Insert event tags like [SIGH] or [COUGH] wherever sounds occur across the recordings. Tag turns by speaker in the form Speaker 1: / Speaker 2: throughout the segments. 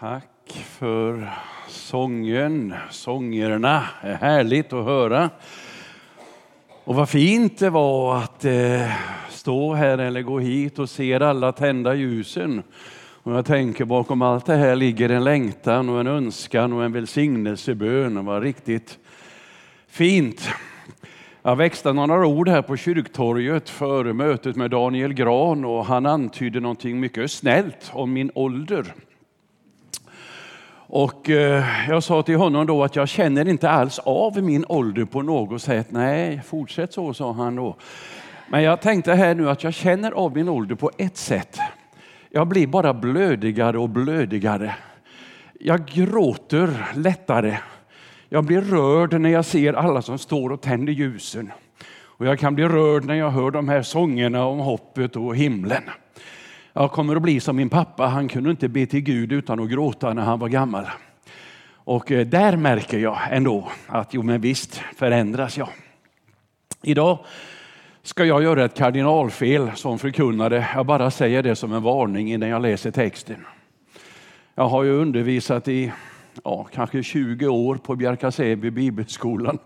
Speaker 1: Tack för sången, sångerna. Det är härligt att höra. Och vad fint det var att eh, stå här eller gå hit och se alla tända ljusen. Och jag tänker bakom allt det här ligger en längtan och en önskan och en välsignelsebön. Det var riktigt fint. Jag växte några ord här på kyrktorget före mötet med Daniel Gran och han antydde någonting mycket snällt om min ålder. Och eh, jag sa till honom då att jag känner inte alls av min ålder på något sätt. Nej, fortsätt så, sa han då. Men jag tänkte här nu att jag känner av min ålder på ett sätt. Jag blir bara blödigare och blödigare. Jag gråter lättare. Jag blir rörd när jag ser alla som står och tänder ljusen. Och jag kan bli rörd när jag hör de här sångerna om hoppet och himlen. Jag kommer att bli som min pappa. Han kunde inte be till Gud utan att gråta när han var gammal. Och eh, där märker jag ändå att jo, men visst förändras jag. Idag ska jag göra ett kardinalfel som förkunnare. Jag bara säger det som en varning innan jag läser texten. Jag har ju undervisat i ja, kanske 20 år på Bjärka-Säby bibelskolan.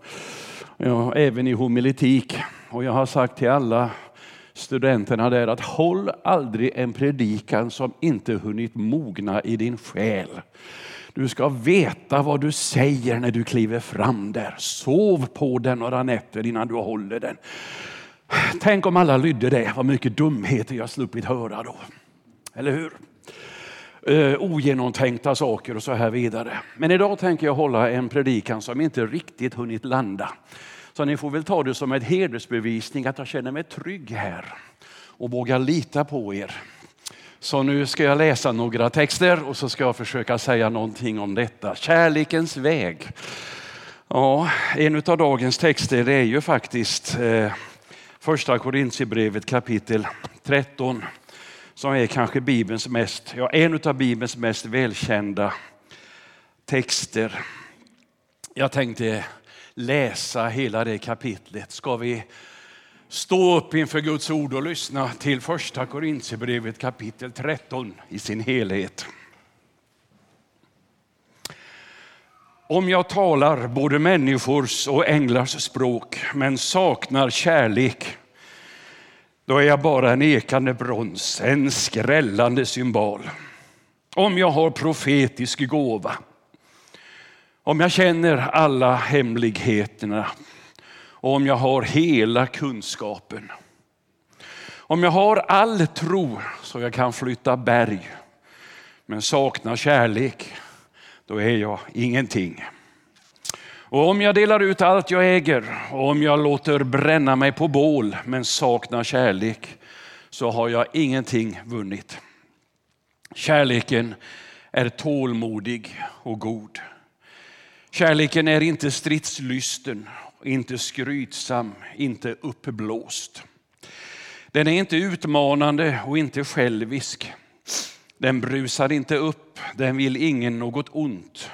Speaker 1: Ja, även i homiletik. Och jag har sagt till alla studenterna där att håll aldrig en predikan som inte hunnit mogna i din själ. Du ska veta vad du säger när du kliver fram där. Sov på den några nätter innan du håller den. Tänk om alla lydde det, vad mycket dumheter jag sluppit höra då. Eller hur? Eh, ogenomtänkta saker och så här vidare. Men idag tänker jag hålla en predikan som inte riktigt hunnit landa. Så ni får väl ta det som ett hedersbevisning att jag känner mig trygg här och vågar lita på er. Så nu ska jag läsa några texter och så ska jag försöka säga någonting om detta. Kärlekens väg. Ja, en av dagens texter är ju faktiskt eh, första Korintierbrevet kapitel 13 som är kanske Bibelns mest, ja, en av Bibelns mest välkända texter. Jag tänkte läsa hela det kapitlet. Ska vi stå upp inför Guds ord och lyssna till första Korintierbrevet kapitel 13 i sin helhet. Om jag talar både människors och änglars språk men saknar kärlek då är jag bara en ekande brons, en skrällande symbol. Om jag har profetisk gåva om jag känner alla hemligheterna och om jag har hela kunskapen. Om jag har all tro så jag kan flytta berg men saknar kärlek, då är jag ingenting. Och om jag delar ut allt jag äger och om jag låter bränna mig på bål men saknar kärlek så har jag ingenting vunnit. Kärleken är tålmodig och god. Kärleken är inte stridslysten, inte skrytsam, inte uppblåst. Den är inte utmanande och inte självisk. Den brusar inte upp, den vill ingen något ont.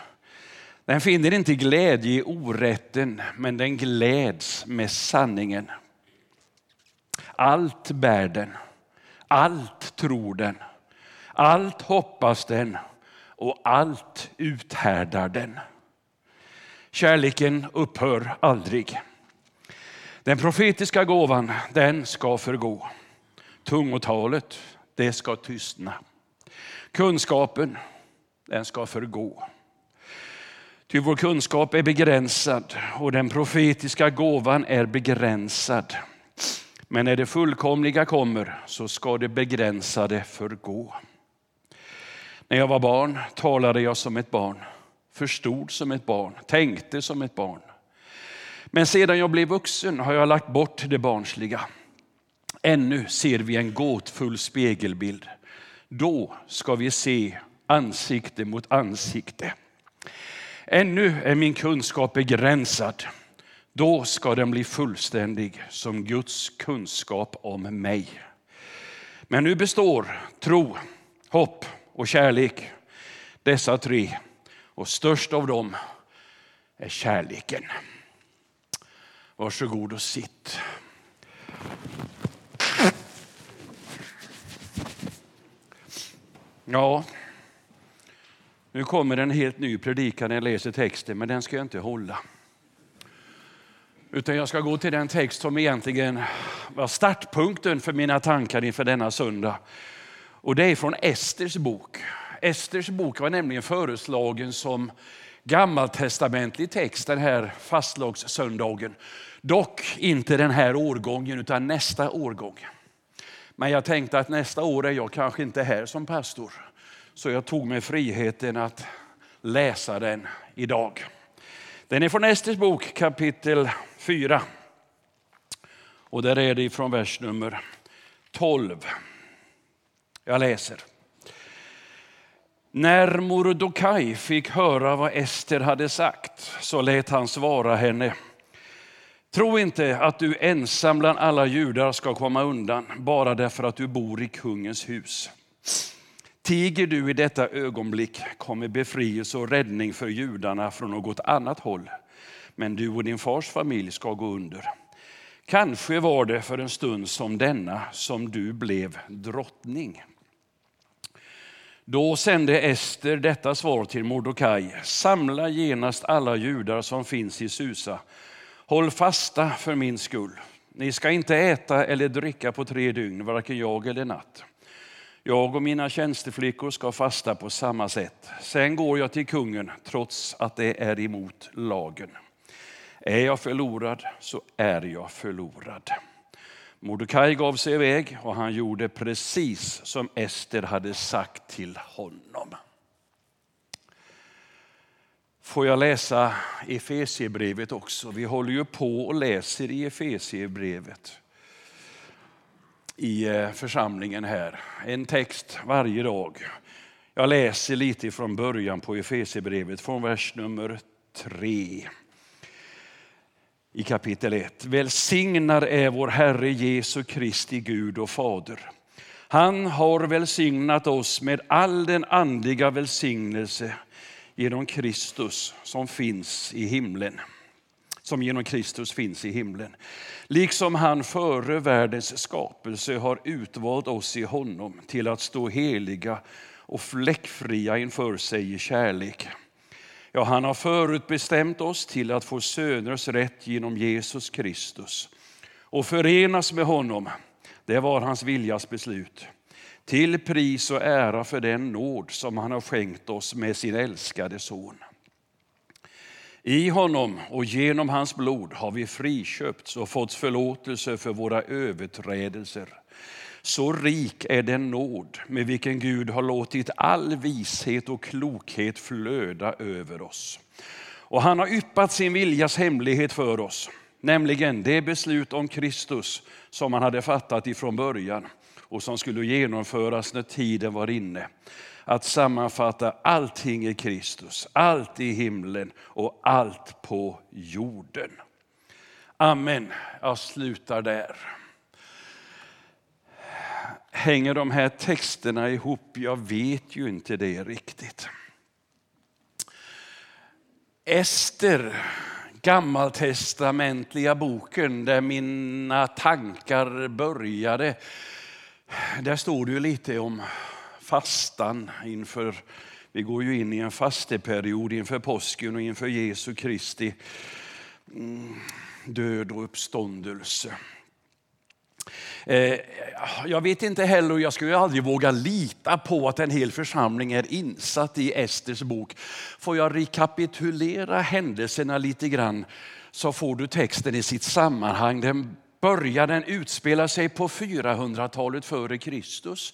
Speaker 1: Den finner inte glädje i orätten, men den gläds med sanningen. Allt bär den, allt tror den, allt hoppas den och allt uthärdar den. Kärleken upphör aldrig. Den profetiska gåvan, den ska förgå. Tungotalet, det ska tystna. Kunskapen, den ska förgå. Ty vår kunskap är begränsad och den profetiska gåvan är begränsad. Men när det fullkomliga kommer så ska det begränsade förgå. När jag var barn talade jag som ett barn förstod som ett barn, tänkte som ett barn. Men sedan jag blev vuxen har jag lagt bort det barnsliga. Ännu ser vi en gåtfull spegelbild. Då ska vi se ansikte mot ansikte. Ännu är min kunskap begränsad. Då ska den bli fullständig som Guds kunskap om mig. Men nu består tro, hopp och kärlek. Dessa tre och störst av dem är kärleken. Varsågod och sitt. Ja, Nu kommer en helt ny predikan när jag läser texten, men den ska jag inte hålla. Utan jag ska gå till den text som egentligen var startpunkten för mina tankar inför denna söndag. Och det är från Esters bok. Esters bok var nämligen föreslagen som gammaltestamentlig text den här fastlagssöndagen. Dock inte den här årgången utan nästa årgång. Men jag tänkte att nästa år är jag kanske inte här som pastor. Så jag tog mig friheten att läsa den idag. Den är från Esters bok kapitel 4. Och där är det från vers nummer 12. Jag läser. När Mordokaj fick höra vad Ester hade sagt så lät han svara henne. Tro inte att du ensam bland alla judar ska komma undan bara därför att du bor i kungens hus. Tiger du i detta ögonblick kommer befrielse och räddning för judarna från något annat håll. Men du och din fars familj ska gå under. Kanske var det för en stund som denna som du blev drottning. Då sände Ester detta svar till Mordokaj. Samla genast alla judar som finns i Susa. Håll fasta för min skull. Ni ska inte äta eller dricka på tre dygn, varken jag eller natt. Jag och mina tjänsteflickor ska fasta på samma sätt. Sen går jag till kungen trots att det är emot lagen. Är jag förlorad så är jag förlorad. Mordecai gav sig iväg och han gjorde precis som Ester hade sagt till honom. Får jag läsa Efesiebrevet också? Vi håller ju på och läser i Efesiebrevet i eh, församlingen här. En text varje dag. Jag läser lite från början på Efesiebrevet, från vers nummer tre i kapitel 1. Välsignad är vår Herre Jesu Kristi Gud och Fader. Han har välsignat oss med all den andliga välsignelse genom Kristus som finns i himlen. Som genom Kristus finns i himlen. Liksom han före världens skapelse har utvalt oss i honom till att stå heliga och fläckfria inför sig i kärlek. Ja, han har förutbestämt oss till att få söners rätt genom Jesus Kristus och förenas med honom. Det var hans viljas beslut. Till pris och ära för den nåd som han har skänkt oss med sin älskade son. I honom och genom hans blod har vi friköpts och fått förlåtelse för våra överträdelser. Så rik är den nåd med vilken Gud har låtit all vishet och klokhet flöda över oss. Och han har yppat sin viljas hemlighet för oss, nämligen det beslut om Kristus som han hade fattat ifrån början och som skulle genomföras när tiden var inne. Att sammanfatta allting i Kristus, allt i himlen och allt på jorden. Amen. Jag slutar där. Hänger de här texterna ihop? Jag vet ju inte det riktigt. Ester, gammaltestamentliga boken där mina tankar började. Där står det ju lite om fastan inför, vi går ju in i en fasteperiod inför påsken och inför Jesu Kristi mm, död och uppståndelse. Eh, jag vet inte heller, och jag skulle aldrig våga lita på att en hel församling är insatt i Esters bok. Får jag rekapitulera händelserna lite grann så får du texten i sitt sammanhang. Den börjar, den utspelar sig på 400-talet före Kristus.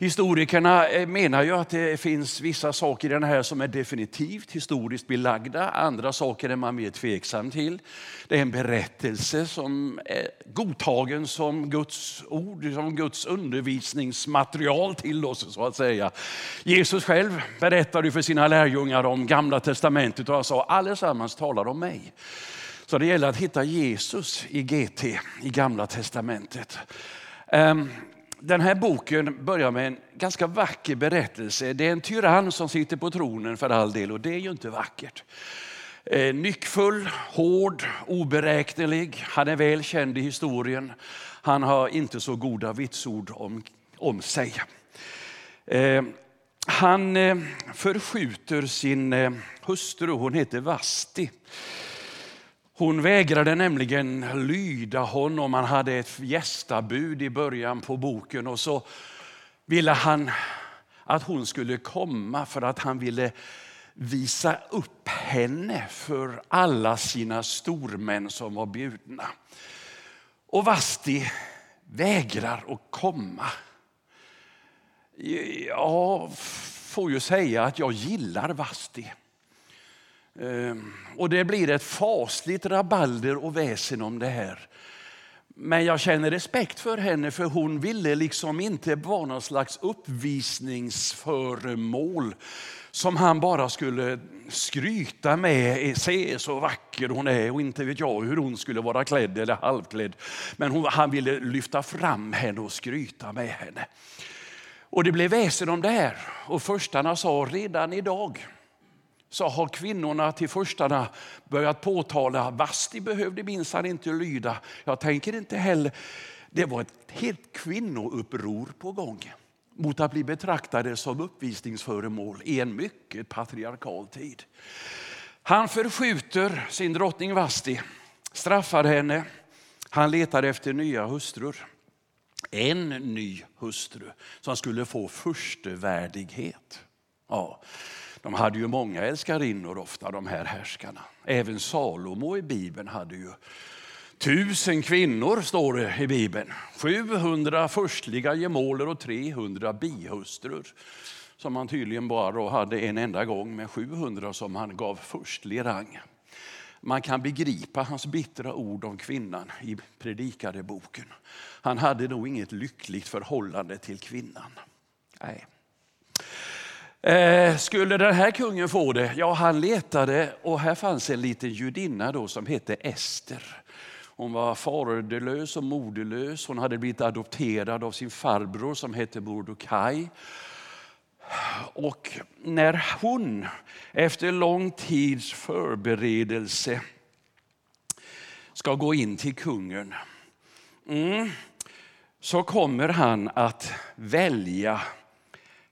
Speaker 1: Historikerna eh, menar ju att det finns vissa saker i den här som är definitivt historiskt belagda. Andra saker är man mer tveksam till. Det är en berättelse som är godtagen som Guds ord, som Guds undervisningsmaterial till oss så att säga. Jesus själv berättade för sina lärjungar om gamla testamentet och han sa allesammans talar om mig. Så det gäller att hitta Jesus i GT, i gamla testamentet. Ehm, den här boken börjar med en ganska vacker berättelse. Det är en tyrann som sitter på tronen för all del och det är ju inte vackert. Eh, nyckfull, hård, oberäknelig. Han är väl känd i historien. Han har inte så goda vitsord om, om sig. Eh, han eh, förskjuter sin hustru, hon heter Vasti. Hon vägrade nämligen lyda honom. Han hade ett gästabud i början på boken och så ville han att hon skulle komma för att han ville visa upp henne för alla sina stormän som var bjudna. Och Vasti vägrar att komma. Jag får ju säga att jag gillar Vasti. Ehm, och det blir ett fasligt rabalder och väsen om det här. Men jag känner respekt för henne för hon ville liksom inte vara någon slags uppvisningsföremål som han bara skulle skryta med. Se så vacker hon är och inte vet jag hur hon skulle vara klädd eller halvklädd. Men hon, han ville lyfta fram henne och skryta med henne. Och det blev väsen om det här och förstarna sa redan idag så har kvinnorna till förstarna börjat påtala, Vasti behövde minsann inte lyda. Jag tänker inte heller, det var ett helt kvinnouppror på gång mot att bli betraktade som uppvisningsföremål i en mycket patriarkal tid. Han förskjuter sin drottning Vasti, straffar henne. Han letar efter nya hustrur. En ny hustru som skulle få förstevärdighet. Ja. De hade ju många älskarinnor ofta, de här härskarna. Även Salomo i Bibeln hade ju tusen kvinnor, står det i Bibeln. 700 förstliga gemåler och 300 bihustrur. Som han tydligen bara hade en enda gång med 700 som han gav förstlig rang. Man kan begripa hans bittra ord om kvinnan i Predikadeboken. Han hade nog inget lyckligt förhållande till kvinnan. Nej. Eh, skulle den här kungen få det? Ja, han letade och här fanns en liten judinna då som hette Ester. Hon var faderlös och moderlös. Hon hade blivit adopterad av sin farbror som hette Mordokaj. Och när hon efter lång tids förberedelse ska gå in till kungen mm, så kommer han att välja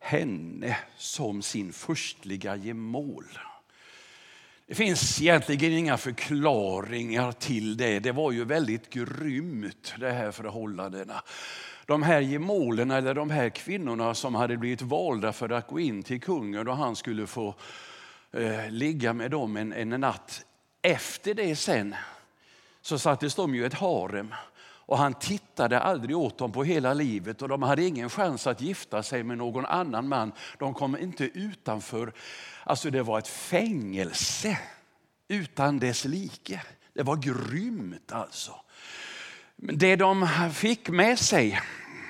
Speaker 1: henne som sin förstliga gemål. Det finns egentligen inga förklaringar till det. Det var ju väldigt grymt det här förhållandena. De här gemålen eller de här kvinnorna som hade blivit valda för att gå in till kungen och han skulle få eh, ligga med dem en, en natt. Efter det sen så sattes de ju ett harem och han tittade aldrig åt dem på hela livet och de hade ingen chans att gifta sig med någon annan man. De kom inte utanför. Alltså det var ett fängelse utan dess like. Det var grymt alltså. Det de fick med sig,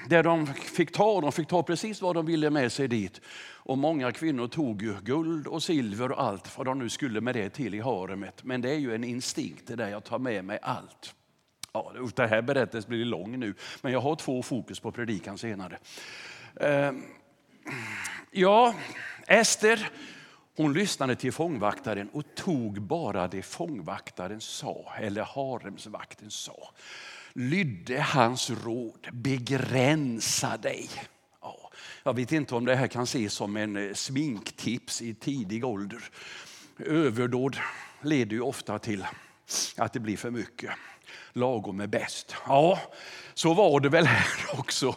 Speaker 1: det de fick ta, de fick ta precis vad de ville med sig dit. Och många kvinnor tog ju guld och silver och allt vad de nu skulle med det till i haremet. Men det är ju en instinkt det där, jag tar med mig allt. Ja, det här berättelsen blir lång nu, men jag har två fokus på predikan senare. Ehm, ja, Ester, hon lyssnade till fångvaktaren och tog bara det fångvaktaren sa, eller haremsvakten sa. Lydde hans råd, begränsa dig. Ja, jag vet inte om det här kan ses som en eh, sminktips i tidig ålder. Överdåd leder ju ofta till att det blir för mycket lagom är bäst. Ja, så var det väl här [LAUGHS] också.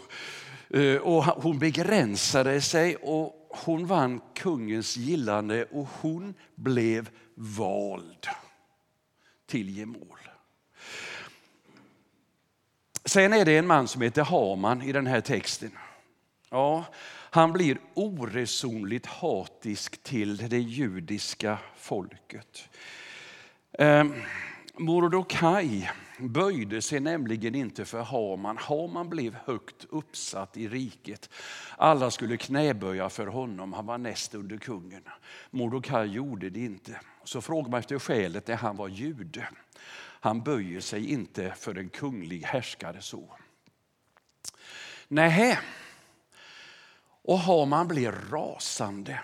Speaker 1: Eh, och hon begränsade sig och hon vann kungens gillande och hon blev vald till gemål. Sen är det en man som heter Haman i den här texten. Ja, han blir oresonligt hatisk till det judiska folket. Eh, Mordokaj böjde sig nämligen inte för Haman. Haman blev högt uppsatt i riket. Alla skulle knäböja för honom, han var näst under kungen. Mordokaj gjorde det inte. Så frågar man efter skälet när han var jude. Han böjer sig inte för en kunglig härskare så. Nähä! och Haman blev rasande.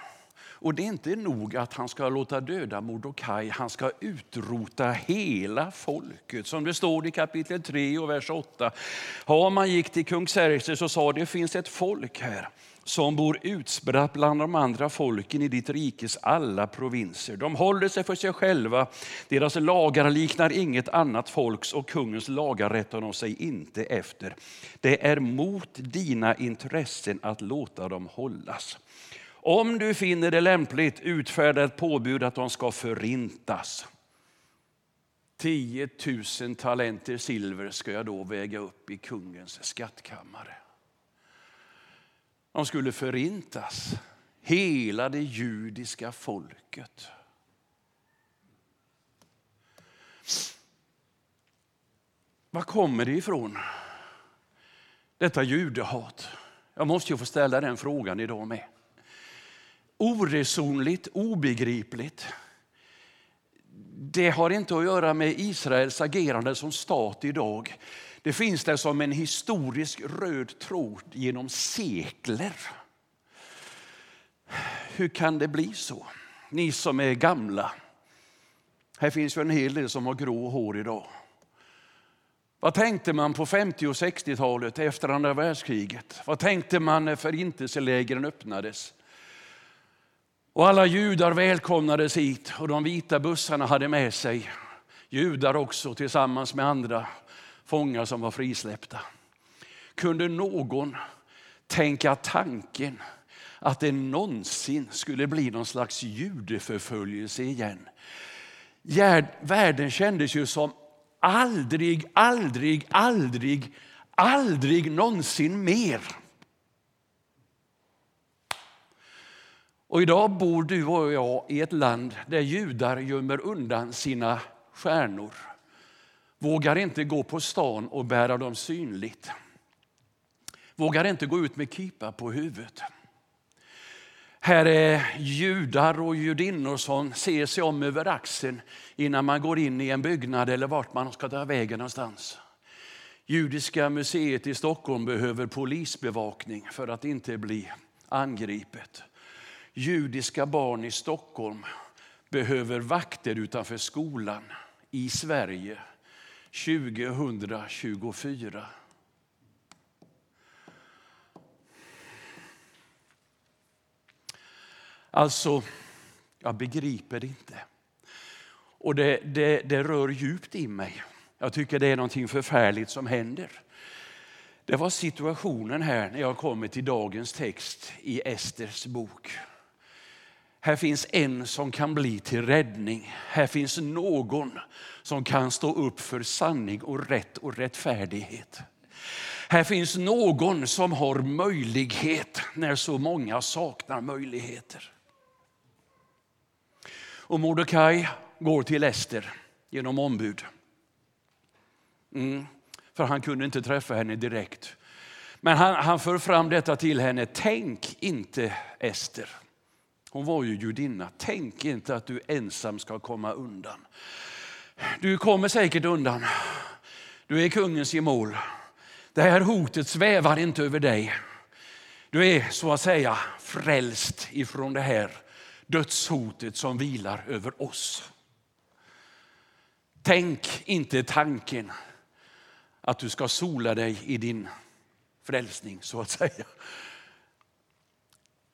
Speaker 1: Och det är inte nog att han ska låta döda Mordokaj, han ska utrota hela folket. Som det står i kapitel 3 och vers 8. Haman gick till kung Xerxes och sa det finns ett folk här som bor utspritt bland de andra folken i ditt rikes alla provinser. De håller sig för sig själva, deras lagar liknar inget annat folks och kungens lagar rättar de sig inte efter. Det är mot dina intressen att låta dem hållas. Om du finner det lämpligt, utfärda ett påbud att de ska förintas. 10 000 talenter silver ska jag då väga upp i kungens skattkammare. De skulle förintas, hela det judiska folket. Var kommer det ifrån? Detta judehat. Jag måste ju få ställa den frågan idag med. Oresonligt, obegripligt. Det har inte att göra med Israels agerande som stat idag. Det finns där som en historisk röd tråd genom sekler. Hur kan det bli så? Ni som är gamla. Här finns ju en hel del som har grå hår idag. Vad tänkte man på 50 och 60-talet efter andra världskriget? Vad tänkte man när förintelselägren öppnades? Och alla judar välkomnades hit och de vita bussarna hade med sig judar också tillsammans med andra fångar som var frisläppta. Kunde någon tänka tanken att det någonsin skulle bli någon slags judeförföljelse igen? Världen kändes ju som aldrig, aldrig, aldrig, aldrig någonsin mer. Och idag bor du och jag i ett land där judar gömmer undan sina stjärnor. Vågar inte gå på stan och bära dem synligt. Vågar inte gå ut med kipa på huvudet. Här är judar och judinnor som ser sig om över axeln innan man går in i en byggnad eller vart man ska ta vägen någonstans. Judiska museet i Stockholm behöver polisbevakning för att inte bli angripet. Judiska barn i Stockholm behöver vakter utanför skolan i Sverige 2024. Alltså, jag begriper det inte. Och det, det, det rör djupt i mig. Jag tycker det är någonting förfärligt som händer. Det var situationen här när jag kommer till dagens text i Esters bok. Här finns en som kan bli till räddning. Här finns någon som kan stå upp för sanning och rätt och rättfärdighet. Här finns någon som har möjlighet när så många saknar möjligheter. Och Mordecai går till Ester genom ombud. Mm, för han kunde inte träffa henne direkt. Men han, han för fram detta till henne. Tänk inte Ester. Hon var ju judinna. Tänk inte att du ensam ska komma undan. Du kommer säkert undan. Du är kungens gemål. Det här hotet svävar inte över dig. Du är så att säga frälst ifrån det här dödshotet som vilar över oss. Tänk inte tanken att du ska sola dig i din frälsning så att säga.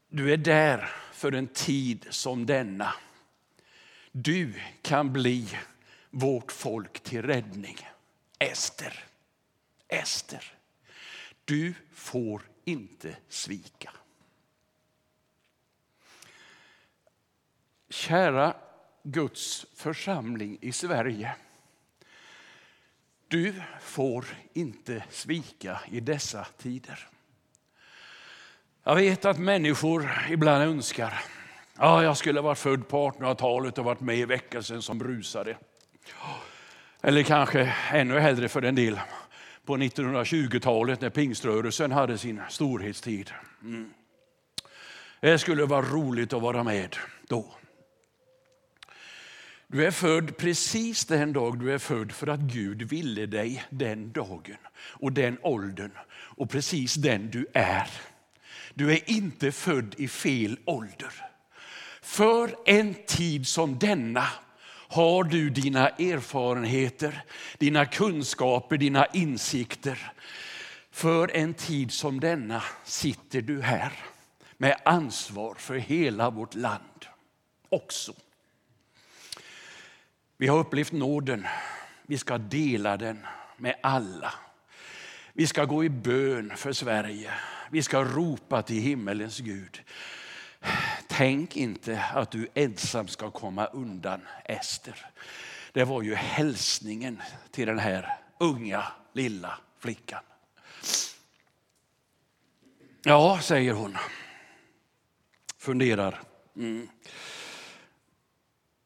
Speaker 1: Du är där för en tid som denna. Du kan bli vårt folk till räddning. Ester, Ester, du får inte svika. Kära Guds församling i Sverige. Du får inte svika i dessa tider. Jag vet att människor ibland önskar ja, jag skulle varit född på 1800-talet och varit med i väckelsen som brusade. Eller kanske ännu hellre för en del på 1920-talet när pingströrelsen hade sin storhetstid. Mm. Det skulle vara roligt att vara med då. Du är född precis den dag du är född för att Gud ville dig den dagen och den åldern och precis den du är. Du är inte född i fel ålder. För en tid som denna har du dina erfarenheter, dina kunskaper, dina insikter. För en tid som denna sitter du här. med ansvar för hela vårt land också. Vi har upplevt nåden. Vi ska dela den med alla. Vi ska gå i bön för Sverige. Vi ska ropa till himmelens Gud. Tänk inte att du ensam ska komma undan Ester. Det var ju hälsningen till den här unga lilla flickan. Ja, säger hon. Funderar. Mm.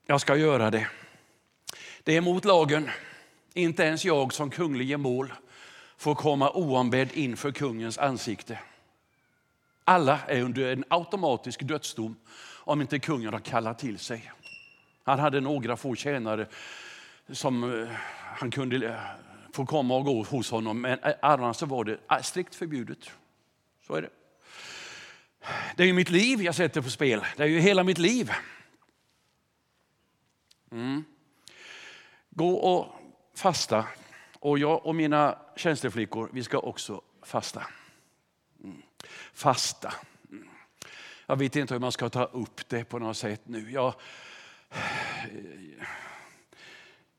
Speaker 1: Jag ska göra det. Det är mot lagen. Inte ens jag som kunglig gemål får komma oombedd inför kungens ansikte. Alla är under en automatisk dödsdom om inte kungen har kallat till sig. Han hade några få tjänare som eh, han kunde eh, få komma och gå hos honom, men eh, annars var det strikt förbjudet. Så är det. Det är ju mitt liv jag sätter på spel. Det är ju hela mitt liv. Mm. Gå och fasta. Och jag och mina tjänsteflickor, vi ska också fasta. Fasta. Jag vet inte hur man ska ta upp det på något sätt nu. Jag,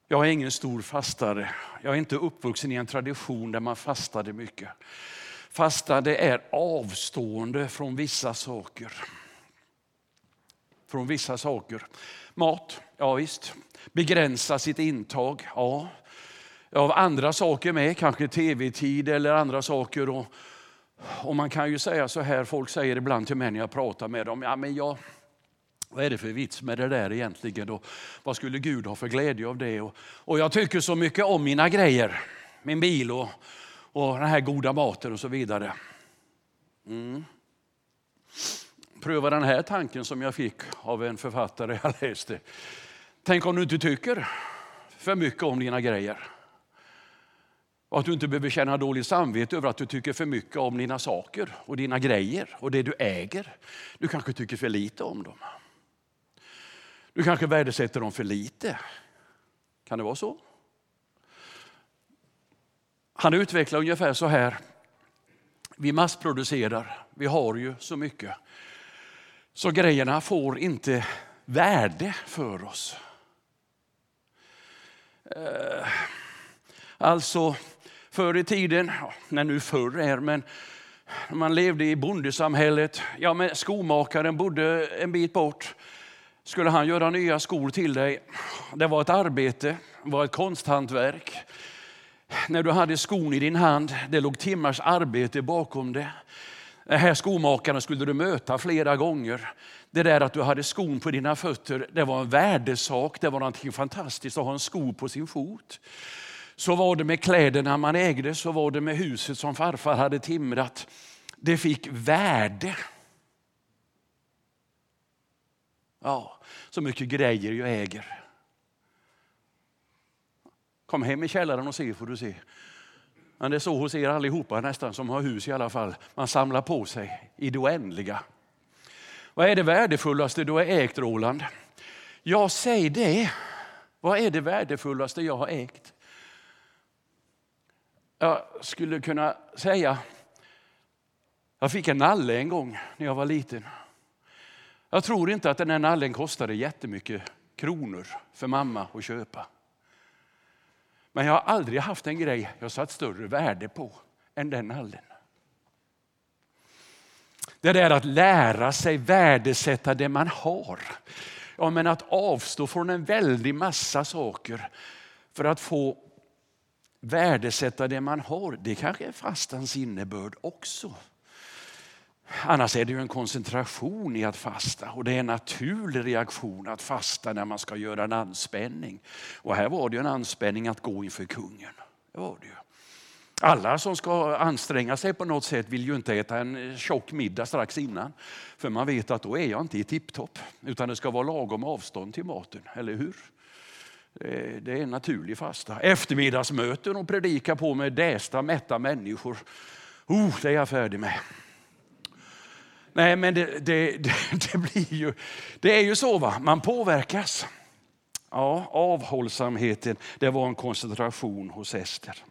Speaker 1: jag är ingen stor fastare. Jag är inte uppvuxen i en tradition där man fastade mycket. Fasta det är avstående från vissa saker. Från vissa saker. Mat, ja visst. Begränsa sitt intag, ja. Av andra saker med, kanske tv-tid eller andra saker. Och, och man kan ju säga så här, folk säger ibland till mig när jag pratar med dem, ja men jag, vad är det för vits med det där egentligen? Och vad skulle Gud ha för glädje av det? Och, och jag tycker så mycket om mina grejer, min bil och, och den här goda maten och så vidare. Mm. Pröva den här tanken som jag fick av en författare [LAUGHS] jag läste. Tänk om du inte tycker för mycket om dina grejer. Och att du inte behöver känna dåligt samvete över att du tycker för mycket om dina saker och dina grejer och det du äger. Du kanske tycker för lite om dem. Du kanske värdesätter dem för lite. Kan det vara så? Han utvecklar ungefär så här. Vi massproducerar, vi har ju så mycket. Så grejerna får inte värde för oss. Eh, alltså, förr i tiden, när nu förr är, men man levde i bondesamhället, ja men skomakaren bodde en bit bort. Skulle han göra nya skor till dig, det var ett arbete, det var ett konsthantverk. När du hade skon i din hand, det låg timmars arbete bakom det. Den här skomakaren skulle du möta flera gånger. Det där att du hade skon på dina fötter, det var en värdesak. Det var någonting fantastiskt att ha en sko på sin fot. Så var det med kläderna man ägde, så var det med huset som farfar hade timrat. Det fick värde. Ja, så mycket grejer jag äger. Kom hem i källaren och se får du se. Men det är så hos er allihopa nästan som har hus i alla fall. Man samlar på sig i det oändliga. Vad är det värdefullaste du har ägt Roland? Ja, säg det. Vad är det värdefullaste jag har ägt? Jag skulle kunna säga, jag fick en nalle en gång när jag var liten. Jag tror inte att den här nallen kostade jättemycket kronor för mamma att köpa. Men jag har aldrig haft en grej jag satt större värde på än den nallen. Det där att lära sig värdesätta det man har. Ja, men att avstå från en väldig massa saker för att få värdesätta det man har, det kanske är fastans innebörd också. Annars är det ju en koncentration i att fasta och det är en naturlig reaktion att fasta när man ska göra en anspänning. Och här var det ju en anspänning att gå inför kungen. Det var det ju. Alla som ska anstränga sig på något sätt vill ju inte äta en tjock middag strax innan. För man vet att då är jag inte i tipptopp. Utan det ska vara lagom avstånd till maten, eller hur? Eh, det är en naturlig fasta. Eftermiddagsmöten och predika på med dästa, mätta människor. Oh, det är jag färdig med. Nej, men det, det, det, [LAUGHS] det, blir ju, det är ju så, va? man påverkas. Ja, avhållsamheten, det var en koncentration hos Ester.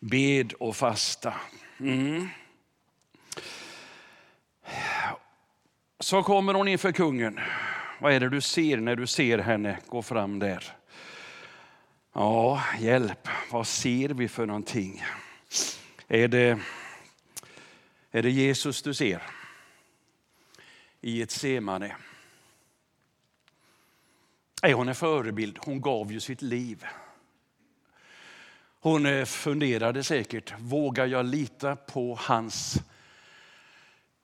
Speaker 1: Bed och fasta. Mm. Så kommer hon inför kungen. Vad är det du ser när du ser henne gå fram där? Ja, hjälp, vad ser vi för någonting? Är det, är det Jesus du ser? I ett semane? Är hon en förebild? Hon gav ju sitt liv. Hon eh, funderade säkert, vågar jag lita på hans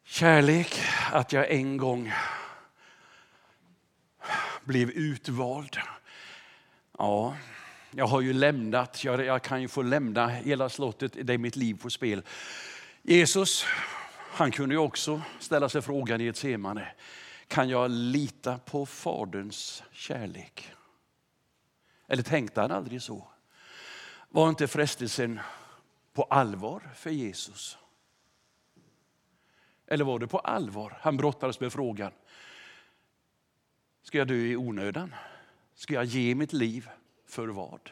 Speaker 1: kärlek? Att jag en gång blev utvald. Ja, jag har ju lämnat, jag, jag kan ju få lämna hela slottet, det är mitt liv på spel. Jesus, han kunde ju också ställa sig frågan i ett semane, kan jag lita på Faderns kärlek? Eller tänkte han aldrig så? Var inte frestelsen på allvar för Jesus? Eller var det på allvar han brottades med frågan, ska jag dö i onödan? Ska jag ge mitt liv för vad?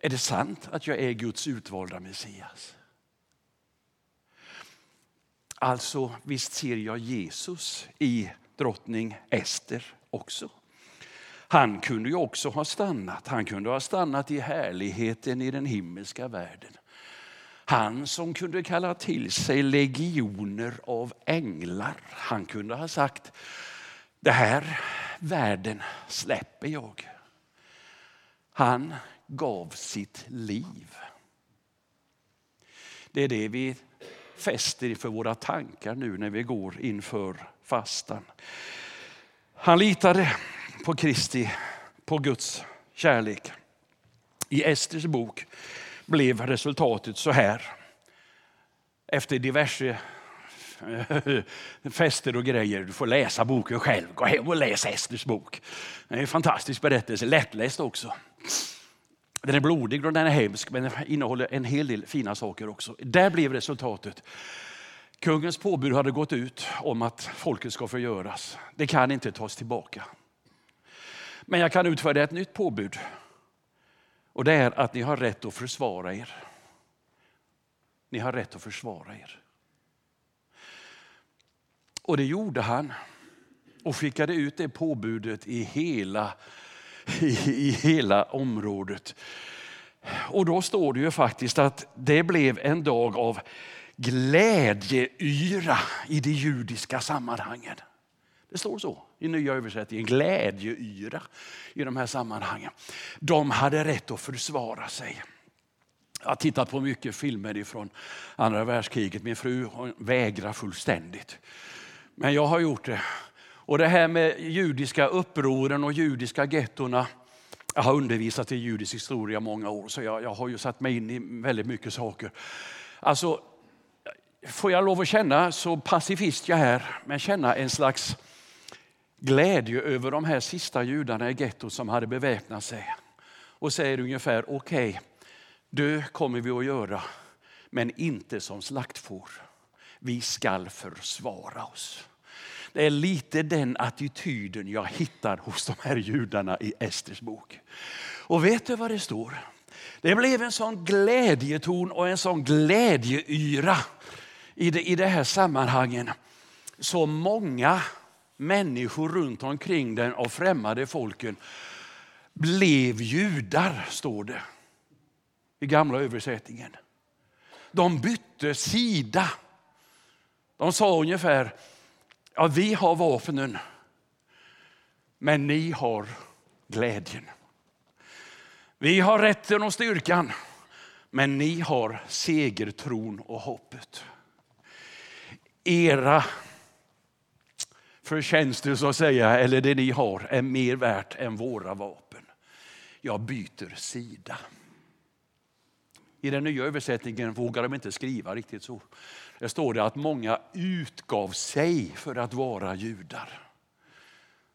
Speaker 1: Är det sant att jag är Guds utvalda Messias? Alltså, visst ser jag Jesus i drottning Ester också. Han kunde ju också ha stannat. Han kunde ha stannat i härligheten i den himmelska världen. Han som kunde kalla till sig legioner av änglar. Han kunde ha sagt, det här världen släpper jag. Han gav sitt liv. Det är det vi fäster för våra tankar nu när vi går inför fastan. Han litade på Kristi, på Guds kärlek. I Esters bok blev resultatet så här. Efter diverse [LAUGHS] fester och grejer. Du får läsa boken själv. Gå hem och läs Esters bok. Det är en fantastisk berättelse, lättläst också. Den är blodig och den är hemsk men den innehåller en hel del fina saker också. Där blev resultatet. Kungens påbud hade gått ut om att folket ska förgöras. Det kan inte tas tillbaka. Men jag kan utfärda ett nytt påbud. Och det är att ni har rätt att försvara er. Ni har rätt att försvara er. Och det gjorde han och skickade ut det påbudet i hela, i, i hela området. Och då står det ju faktiskt att det blev en dag av glädjeyra i de judiska sammanhangen. Det står så i nya översättningen, glädjeyra i de här sammanhangen. De hade rätt att försvara sig. Jag har tittat på mycket filmer från andra världskriget. Min fru vägrar fullständigt. Men jag har gjort det. Och det här med judiska upproren och judiska gettorna. Jag har undervisat i judisk historia många år så jag, jag har ju satt mig in i väldigt mycket saker. Alltså, får jag lov att känna, så pacifist jag är, men känna en slags glädje över de här sista judarna i gettot som hade beväpnat sig. Och säger ungefär, okej, okay, dö kommer vi att göra, men inte som slaktfår. Vi skall försvara oss. Det är lite den attityden jag hittar hos de här judarna i Esters bok. Och vet du vad det står? Det blev en sån glädjeton och en sån glädjeyra i det, i det här sammanhanget. Så många människor runt omkring den av främmande folken blev judar, står det i gamla översättningen. De bytte sida. De sa ungefär, ja vi har vapnen, men ni har glädjen. Vi har rätten och styrkan, men ni har segertron och hoppet. Era förtjänster så att säga, eller det ni har, är mer värt än våra vapen. Jag byter sida. I den nya översättningen vågar de inte skriva riktigt så. Där står det att många utgav sig för att vara judar.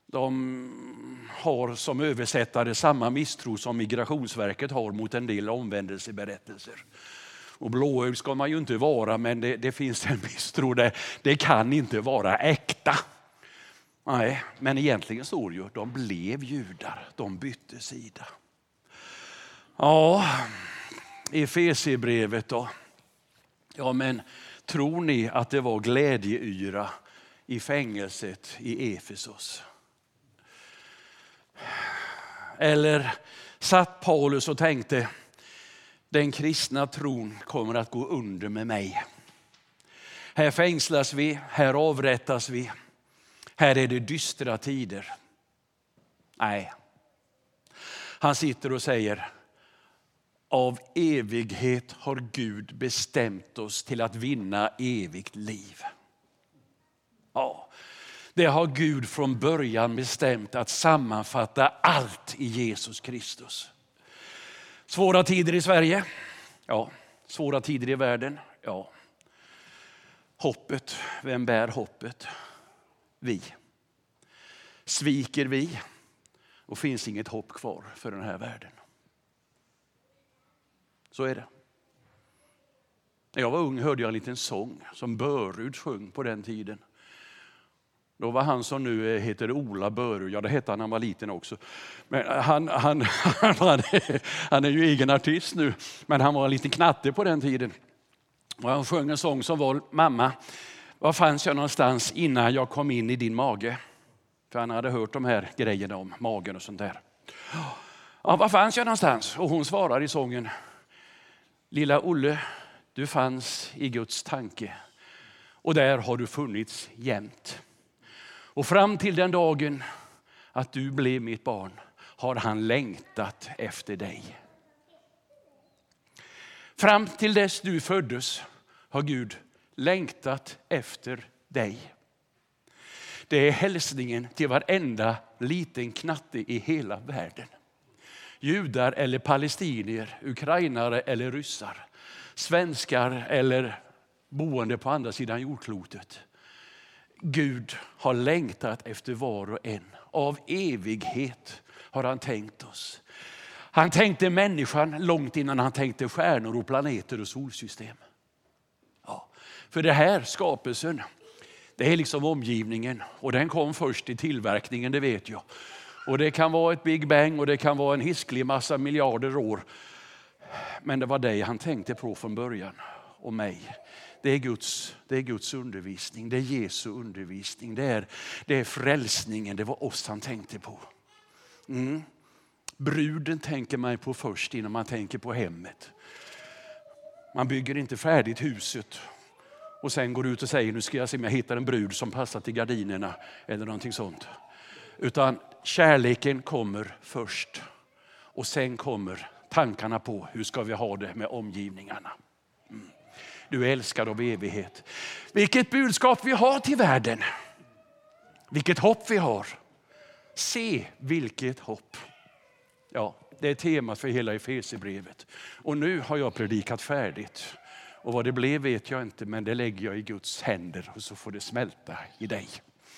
Speaker 1: De har som översättare samma misstro som Migrationsverket har mot en del omvändelseberättelser. Och blåögd ska man ju inte vara, men det, det finns en misstro där. Det kan inte vara äkta. Nej, men egentligen står det ju, de blev judar, de bytte sida. Ja, Efesierbrevet då. Ja, men tror ni att det var glädjeyra i fängelset i Efesos? Eller satt Paulus och tänkte, den kristna tron kommer att gå under med mig. Här fängslas vi, här avrättas vi. Här är det dystra tider. Nej. Han sitter och säger, av evighet har Gud bestämt oss till att vinna evigt liv. Ja, det har Gud från början bestämt att sammanfatta allt i Jesus Kristus. Svåra tider i Sverige? Ja. Svåra tider i världen? Ja. Hoppet, vem bär hoppet? Vi. Sviker vi och finns inget hopp kvar för den här världen. Så är det. När jag var ung hörde jag en liten sång som Börud sjöng på den tiden. Då var han som nu eh, heter Ola Börud, ja det hette han när han var liten också. Men han, han, [LAUGHS] han, han är ju egen artist nu, men han var en liten knatte på den tiden. Och han sjöng en sång som var Mamma, var fanns jag någonstans innan jag kom in i din mage? För han hade hört de här grejerna om magen och sånt där. Ja, var fanns jag någonstans? Och hon svarar i sången, Lilla Olle, du fanns i Guds tanke och där har du funnits jämt. Och fram till den dagen att du blev mitt barn har han längtat efter dig. Fram till dess du föddes har Gud längtat efter dig. Det är hälsningen till varenda liten knatte i hela världen. Judar eller palestinier, ukrainare eller ryssar, svenskar eller boende på andra sidan jordklotet. Gud har längtat efter var och en. Av evighet har han tänkt oss. Han tänkte människan långt innan han tänkte stjärnor och planeter och solsystem. Ja, för det här skapelsen, det är liksom omgivningen och den kom först i tillverkningen, det vet jag. Och Det kan vara ett Big Bang och det kan vara en hisklig massa miljarder år. Men det var dig han tänkte på från början och mig. Det är, Guds, det är Guds undervisning, det är Jesu undervisning, det är, det är frälsningen, det var oss han tänkte på. Mm. Bruden tänker man på först innan man tänker på hemmet. Man bygger inte färdigt huset och sen går ut och säger nu ska jag se om jag hittar en brud som passar till gardinerna eller någonting sånt. Utan kärleken kommer först och sen kommer tankarna på hur ska vi ha det med omgivningarna. Mm. Du är älskad av evighet. Vilket budskap vi har till världen. Vilket hopp vi har. Se vilket hopp. Ja, det är temat för hela Efesierbrevet. Och nu har jag predikat färdigt. Och vad det blev vet jag inte, men det lägger jag i Guds händer och så får det smälta i dig.